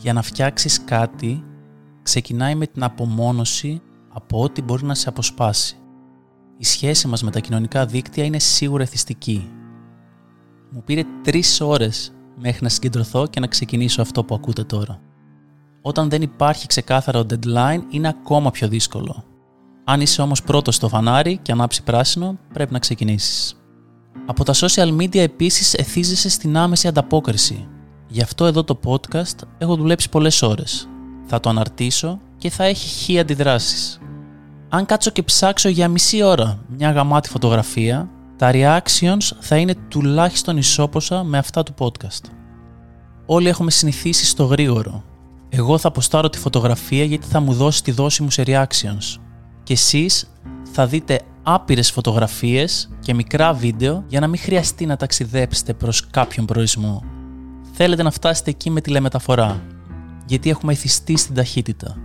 Για να φτιάξεις κάτι, ξεκινάει με την απομόνωση από ό,τι μπορεί να σε αποσπάσει. Η σχέση μας με τα κοινωνικά δίκτυα είναι σίγουρα εθιστική. Μου πήρε τρεις ώρες μέχρι να συγκεντρωθώ και να ξεκινήσω αυτό που ακούτε τώρα. Όταν δεν υπάρχει ξεκάθαρο deadline είναι ακόμα πιο δύσκολο. Αν είσαι όμως πρώτος στο φανάρι και ανάψει πράσινο, πρέπει να ξεκινήσεις. Από τα social media επίσης εθίζεσαι στην άμεση ανταπόκριση. Γι' αυτό εδώ το podcast έχω δουλέψει πολλές ώρες. Θα το αναρτήσω και θα έχει χι αντιδράσεις. Αν κάτσω και ψάξω για μισή ώρα μια γαμάτη φωτογραφία, τα reactions θα είναι τουλάχιστον ισόποσα με αυτά του podcast. Όλοι έχουμε συνηθίσει στο γρήγορο. Εγώ θα αποστάρω τη φωτογραφία γιατί θα μου δώσει τη δόση μου σε reactions. Και εσείς θα δείτε άπειρες φωτογραφίες και μικρά βίντεο για να μην χρειαστεί να ταξιδέψετε προς κάποιον προορισμό. Θέλετε να φτάσετε εκεί με τηλεμεταφορά, γιατί έχουμε εθιστεί στην ταχύτητα.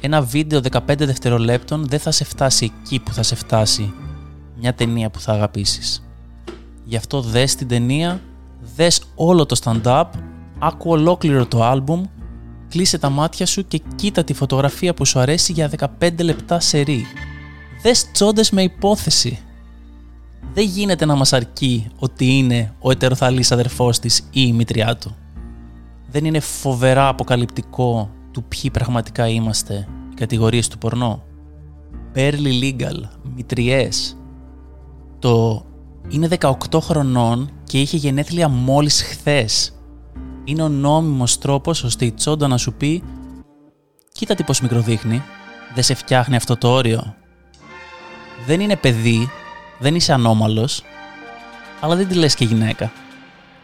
Ένα βίντεο 15 δευτερολέπτων δεν θα σε φτάσει εκεί που θα σε φτάσει μια ταινία που θα αγαπήσεις. Γι' αυτό δες την ταινία, δες όλο το stand-up, άκου ολόκληρο το άλμπουμ, κλείσε τα μάτια σου και κοίτα τη φωτογραφία που σου αρέσει για 15 λεπτά σερί. Δες τσόντες με υπόθεση. Δεν γίνεται να μας αρκεί ότι είναι ο ετεροθαλής αδερφός της ή η μητριά του. Δεν είναι φοβερά αποκαλυπτικό του ποιοι πραγματικά είμαστε οι κατηγορίες του πορνό. Barely legal, μητριές, το είναι 18 χρονών και είχε γενέθλια μόλις χθες. Είναι ο νόμιμος τρόπος ώστε η τσόντα να σου πει «Κοίτα τι πως μικροδείχνει, δεν σε φτιάχνει αυτό το όριο». Δεν είναι παιδί, δεν είσαι ανώμαλος, αλλά δεν τη λες και γυναίκα.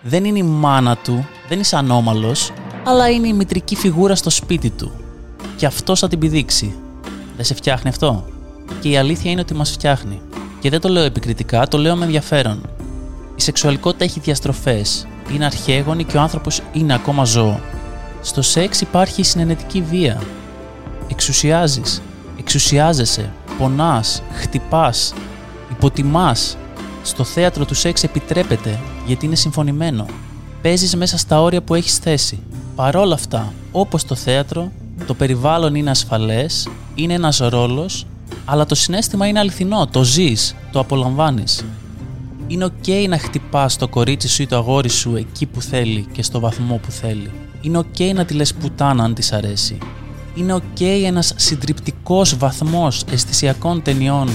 Δεν είναι η μάνα του, δεν είσαι ανώμαλος, αλλά είναι η μητρική φιγούρα στο σπίτι του. Και αυτός θα την πηδήξει. Δεν σε φτιάχνει αυτό; Και η αλήθεια είναι ότι μας φτιάχνει. Και δεν το λέω επικριτικά, το λέω με ενδιαφέρον. Η σεξουαλικότητα έχει διαστροφές. Είναι αρχαίγονη και ο άνθρωπος είναι ακόμα ζώο. Στο σεξ υπάρχει η συνενετική βία. Εξουσιάζεις, εξουσιάζεσαι, πονάς, χτυπάς, υποτιμάς. Στο θέατρο του σεξ επιτρέπεται γιατί είναι συμφωνημένο. Παίζεις μέσα στα όρια που έχεις θέσει. Παρόλα αυτά, όπως το θέατρο, το περιβάλλον είναι ασφαλές, είναι ένας ρόλος αλλά το συνέστημα είναι αληθινό, το ζεις, το απολαμβάνεις. Είναι ok να χτυπάς το κορίτσι σου ή το αγόρι σου εκεί που θέλει και στο βαθμό που θέλει. Είναι ok να τη λες πουτάνα αν της αρέσει. Είναι ok ένας συντριπτικός βαθμός αισθησιακών ταινιών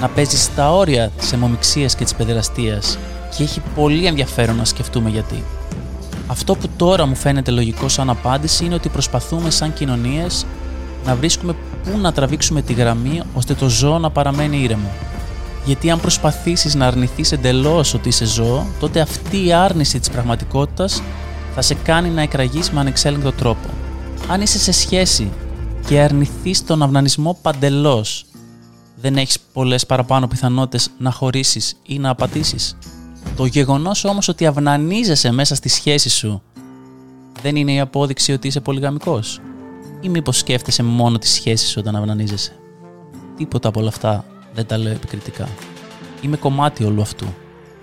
να παίζεις στα όρια της αιμομιξίας και της παιδεραστίας και έχει πολύ ενδιαφέρον να σκεφτούμε γιατί. Αυτό που τώρα μου φαίνεται λογικό σαν απάντηση είναι ότι προσπαθούμε σαν κοινωνίες να βρίσκουμε πού να τραβήξουμε τη γραμμή ώστε το ζώο να παραμένει ήρεμο. Γιατί αν προσπαθήσεις να αρνηθείς εντελώς ότι είσαι ζώο, τότε αυτή η άρνηση της πραγματικότητας θα σε κάνει να εκραγείς με ανεξέλεγκτο τρόπο. Αν είσαι σε σχέση και αρνηθείς τον αυνανισμό παντελώς, δεν έχεις πολλές παραπάνω πιθανότητες να χωρίσεις ή να απατήσεις. Το γεγονός όμως ότι αυνανίζεσαι μέσα στη σχέση σου δεν είναι η απόδειξη ότι είσαι πολυγαμικός ή μήπως σκέφτεσαι μόνο τις σχέσεις όταν αυνανίζεσαι. Τίποτα από όλα αυτά δεν τα λέω επικριτικά. Είμαι κομμάτι όλου αυτού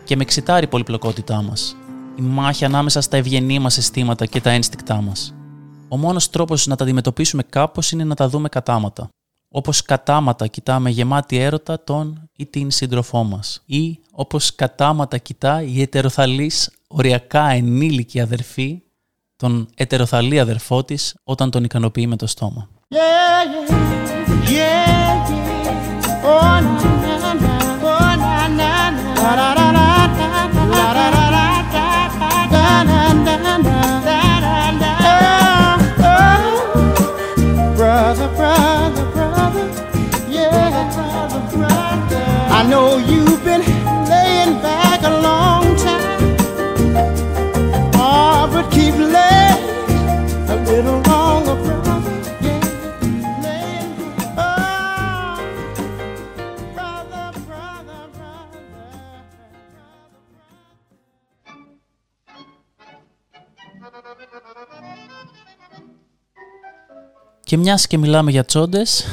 και με εξητάρει η πολυπλοκότητά μας. Η μάχη ανάμεσα στα ευγενή μας αισθήματα και τα ένστικτά μας. Ο μόνος τρόπος να τα αντιμετωπίσουμε κάπως είναι να τα δούμε κατάματα. Όπως κατάματα κοιτάμε γεμάτη έρωτα τον ή την σύντροφό μας. Ή όπως κατάματα κοιτά η ετεροθαλής οριακά ενήλικη αδερφή τον ετεροθαλή αδερφό της όταν τον ικανοποιεί με το στόμα. I Και μιας και μιλάμε για τσόντες,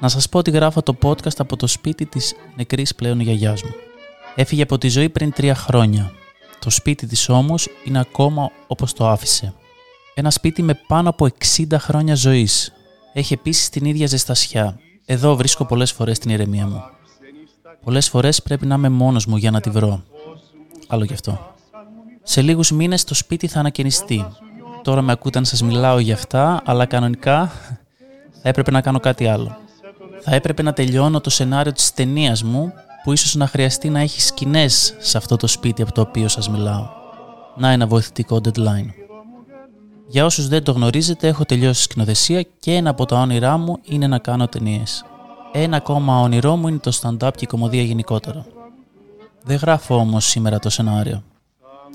να σας πω ότι γράφω το podcast από το σπίτι της νεκρής πλέον γιαγιάς μου. Έφυγε από τη ζωή πριν τρία χρόνια. Το σπίτι της όμως είναι ακόμα όπως το άφησε. Ένα σπίτι με πάνω από 60 χρόνια ζωής. Έχει επίσης την ίδια ζεστασιά. Εδώ βρίσκω πολλές φορές την ηρεμία μου. Πολλές φορές πρέπει να είμαι μόνος μου για να τη βρω. Άλλο κι αυτό. Σε λίγους μήνες το σπίτι θα ανακαινιστεί. Τώρα με ακούτε να σας μιλάω για αυτά, αλλά κανονικά θα έπρεπε να κάνω κάτι άλλο. Θα έπρεπε να τελειώνω το σενάριο της ταινίας μου, που ίσως να χρειαστεί να έχει σκηνές σε αυτό το σπίτι από το οποίο σας μιλάω. Να ένα βοηθητικό deadline. Για όσους δεν το γνωρίζετε, έχω τελειώσει σκηνοθεσία και ένα από τα όνειρά μου είναι να κάνω ταινίες. Ένα ακόμα όνειρό μου είναι το stand-up και η κομμωδία γενικότερα. Δεν γράφω όμως σήμερα το σενάριο.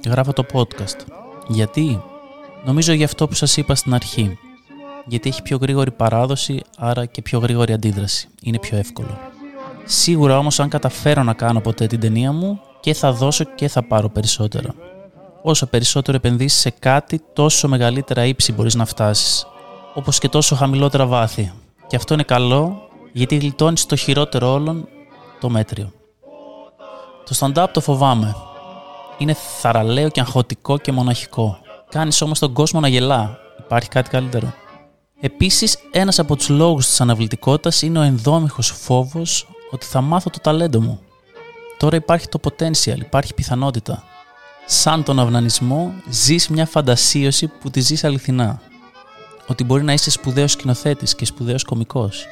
Γράφω το podcast. Γιατί; Νομίζω για αυτό που σας είπα στην αρχή. Γιατί έχει πιο γρήγορη παράδοση, άρα και πιο γρήγορη αντίδραση. Είναι πιο εύκολο. Σίγουρα όμως αν καταφέρω να κάνω ποτέ την ταινία μου και θα δώσω και θα πάρω περισσότερα όσο περισσότερο επενδύσεις σε κάτι, τόσο μεγαλύτερα ύψη μπορείς να φτάσεις. Όπως και τόσο χαμηλότερα βάθη. Και αυτό είναι καλό, γιατί γλιτώνεις το χειρότερο όλων, το μέτριο. Το stand-up το φοβάμαι. Είναι θαραλέο και αγχωτικό και μοναχικό. Κάνεις όμως τον κόσμο να γελά. Υπάρχει κάτι καλύτερο. Επίσης, ένας από τους λόγους της αναβλητικότητας είναι ο ενδόμηχος φόβος ότι θα μάθω το ταλέντο μου. Τώρα υπάρχει το potential, υπάρχει πιθανότητα σαν τον αυνανισμό, ζεις μια φαντασίωση που τη ζεις αληθινά. Ότι μπορεί να είσαι σπουδαίος σκηνοθέτης και σπουδαίος κομικός.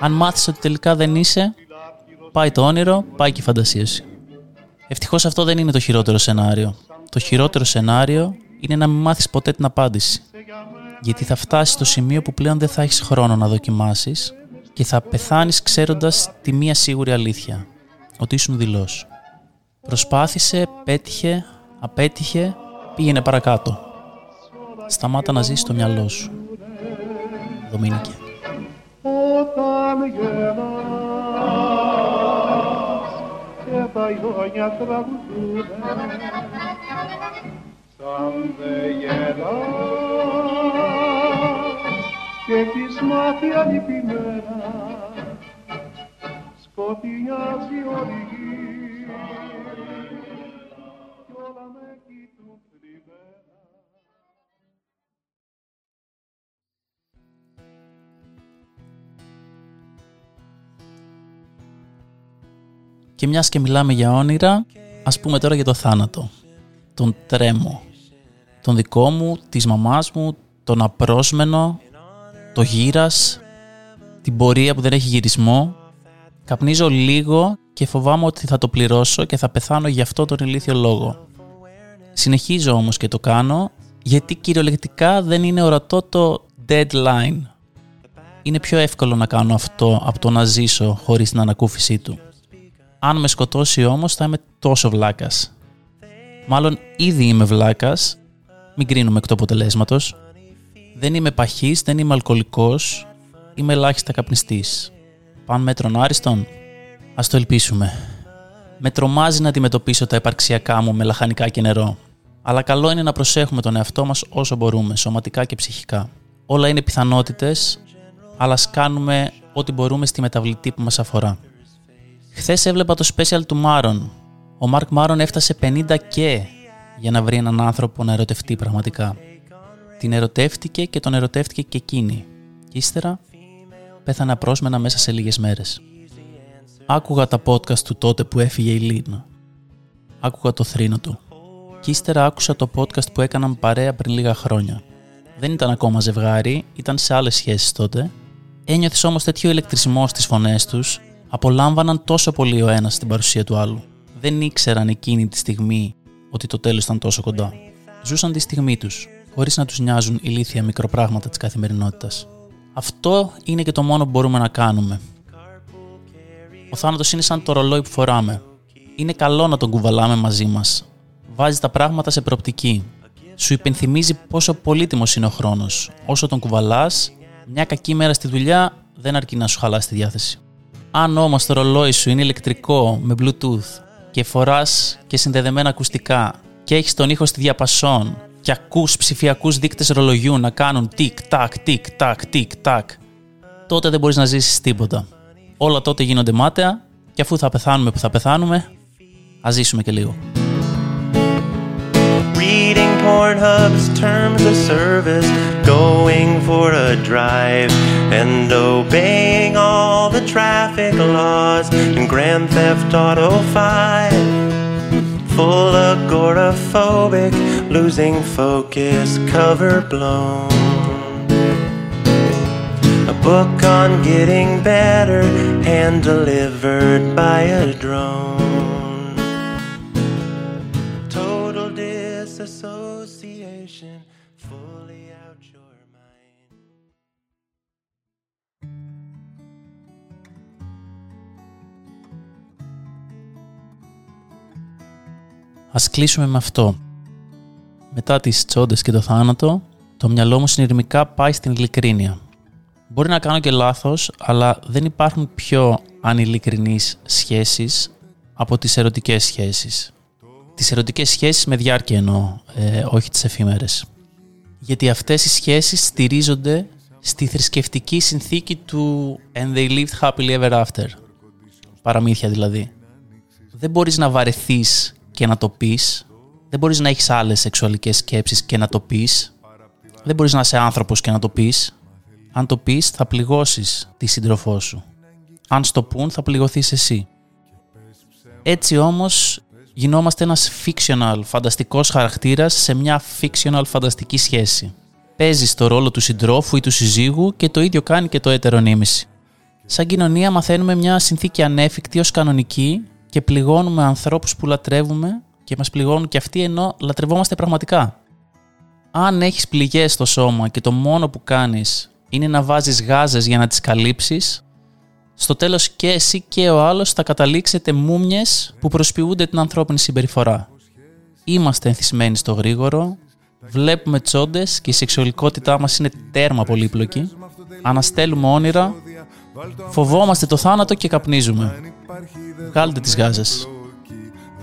Αν μάθεις ότι τελικά δεν είσαι, πάει το όνειρο, πάει και η φαντασίωση. Ευτυχώς αυτό δεν είναι το χειρότερο σενάριο. Το χειρότερο σενάριο είναι να μην μάθεις ποτέ την απάντηση. Γιατί θα φτάσεις στο σημείο που πλέον δεν θα έχεις χρόνο να δοκιμάσεις και θα πεθάνεις ξέροντας τη μία σίγουρη αλήθεια. Ότι ήσουν δηλός. Προσπάθησε, πέτυχε, Απέτυχε, πήγαινε παρακάτω. Σταμάτα να ζεις στο μυαλό σου. Δομήνικε. Όταν γελάς και τα ιόνια τραγουδούνε σαν δε γελάς και έχεις μάτια λυπημένα σκοτεινιάζει όλη γη Και μιας και μιλάμε για όνειρα, ας πούμε τώρα για το θάνατο. Τον τρέμο. Τον δικό μου, της μαμάς μου, τον απρόσμενο, το γύρας, την πορεία που δεν έχει γυρισμό. Καπνίζω λίγο και φοβάμαι ότι θα το πληρώσω και θα πεθάνω γι' αυτό τον ηλίθιο λόγο. Συνεχίζω όμως και το κάνω γιατί κυριολεκτικά δεν είναι ορατό το deadline. Είναι πιο εύκολο να κάνω αυτό από το να ζήσω χωρίς την ανακούφιση του. Αν με σκοτώσει όμως θα είμαι τόσο βλάκας. Μάλλον ήδη είμαι βλάκας, μην κρίνουμε εκ του αποτελέσματος. Δεν είμαι παχής, δεν είμαι αλκοολικός, είμαι ελάχιστα καπνιστής. Παν μέτρον άριστον, ας το ελπίσουμε. Με τρομάζει να αντιμετωπίσω τα επαρξιακά μου με λαχανικά και νερό. Αλλά καλό είναι να προσέχουμε τον εαυτό μας όσο μπορούμε, σωματικά και ψυχικά. Όλα είναι πιθανότητες, αλλά ας κάνουμε ό,τι μπορούμε στη μεταβλητή που μας αφορά. Χθες έβλεπα το special του Μάρον. Ο Μάρκ Μάρον έφτασε 50 και για να βρει έναν άνθρωπο να ερωτευτεί πραγματικά. Την ερωτεύτηκε και τον ερωτεύτηκε και εκείνη. Και ύστερα πέθανε απρόσμενα μέσα σε λίγες μέρες. Άκουγα τα podcast του τότε που έφυγε η Λίνα. Άκουγα το θρήνο του. Και ύστερα άκουσα το podcast που έκαναν παρέα πριν λίγα χρόνια. Δεν ήταν ακόμα ζευγάρι, ήταν σε άλλες σχέσεις τότε. Ένιωθες όμως τέτοιο ηλεκτρισμό στις φωνές τους απολάμβαναν τόσο πολύ ο ένας την παρουσία του άλλου. Δεν ήξεραν εκείνη τη στιγμή ότι το τέλος ήταν τόσο κοντά. Ζούσαν τη στιγμή τους, χωρίς να τους νοιάζουν ηλίθια μικροπράγματα της καθημερινότητας. Αυτό είναι και το μόνο που μπορούμε να κάνουμε. Ο θάνατος είναι σαν το ρολόι που φοράμε. Είναι καλό να τον κουβαλάμε μαζί μας. Βάζει τα πράγματα σε προοπτική. Σου υπενθυμίζει πόσο πολύτιμος είναι ο χρόνος. Όσο τον κουβαλάς, μια κακή μέρα στη δουλειά δεν αρκεί να σου χαλάσει τη διάθεση. Αν όμως το ρολόι σου είναι ηλεκτρικό με bluetooth και φοράς και συνδεδεμένα ακουστικά και έχεις τον ήχο στη διαπασόν και ακούς ψηφιακούς δείκτες ρολογιού να κάνουν τικ-τακ, τικ-τακ, τικ-τακ, τότε δεν μπορείς να ζήσεις τίποτα. Όλα τότε γίνονται μάταια και αφού θα πεθάνουμε που θα πεθάνουμε, ας ζήσουμε και λίγο. Pornhub's terms of service, going for a drive, and obeying all the traffic laws in Grand Theft Auto 5. Full agoraphobic, losing focus, cover blown. A book on getting better, hand delivered by a drone. Ας κλείσουμε με αυτό. Μετά τις τσόντες και το θάνατο, το μυαλό μου συνειρμικά πάει στην ειλικρίνεια. Μπορεί να κάνω και λάθος, αλλά δεν υπάρχουν πιο ανηλικρινείς σχέσεις από τις ερωτικές σχέσεις. Τις ερωτικές σχέσεις με διάρκεια εννοώ, ε, όχι τις εφήμερες. Γιατί αυτές οι σχέσεις στηρίζονται στη θρησκευτική συνθήκη του «And they lived happily ever after». Παραμύθια δηλαδή. Δεν μπορείς να βαρεθείς και να το πεις. Δεν μπορείς να έχεις άλλες σεξουαλικές σκέψεις και να το πεις. Δεν μπορείς να είσαι άνθρωπος και να το πεις. Αν το πεις θα πληγώσεις τη σύντροφό σου. Αν στο πούν θα πληγωθείς εσύ. Έτσι όμως γινόμαστε ένας fictional φανταστικός χαρακτήρας σε μια fictional φανταστική σχέση. Παίζεις το ρόλο του συντρόφου ή του συζύγου και το ίδιο κάνει και το έτερο νήμιση. Σαν κοινωνία μαθαίνουμε μια συνθήκη ανέφικτη ως κανονική και πληγώνουμε ανθρώπους που λατρεύουμε και μας πληγώνουν και αυτοί ενώ λατρευόμαστε πραγματικά. Αν έχεις πληγές στο σώμα και το μόνο που κάνεις είναι να βάζεις γάζες για να τις καλύψεις, στο τέλος και εσύ και ο άλλος θα καταλήξετε μούμιες που προσποιούνται την ανθρώπινη συμπεριφορά. Είμαστε ενθυσμένοι στο γρήγορο, βλέπουμε τσόντες και η σεξουαλικότητά μας είναι τέρμα πολύπλοκη, αναστέλουμε όνειρα, φοβόμαστε το θάνατο και καπνίζουμε. Βγάλτε τις γάζες.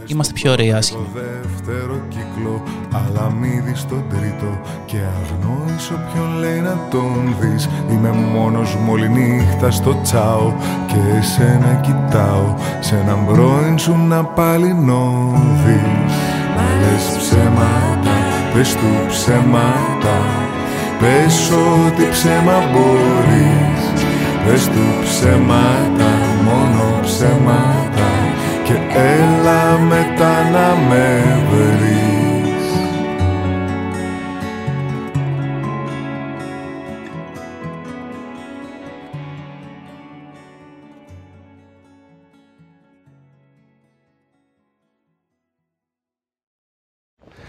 Είμαστε πιο ωραίοι άσχημοι. Το δεύτερο κύκλο, αλλά μη δεις τον τρίτο Και αγνώρισε όποιον λέει να τον δεις Είμαι μόνος μου όλη νύχτα στο τσάο Και εσένα κοιτάω Σε έναν πρώην σου να πάλι νόδεις Μα λες ψέματα, πες του ψέματα Πες ό,τι ψέμα μπορείς Πες του ψέματα, μόνο ψέματα και έλα μετά να με βρεις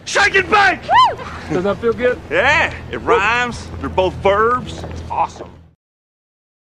Shake and bake! Does that feel good? Yeah, it rhymes. They're both verbs. It's awesome.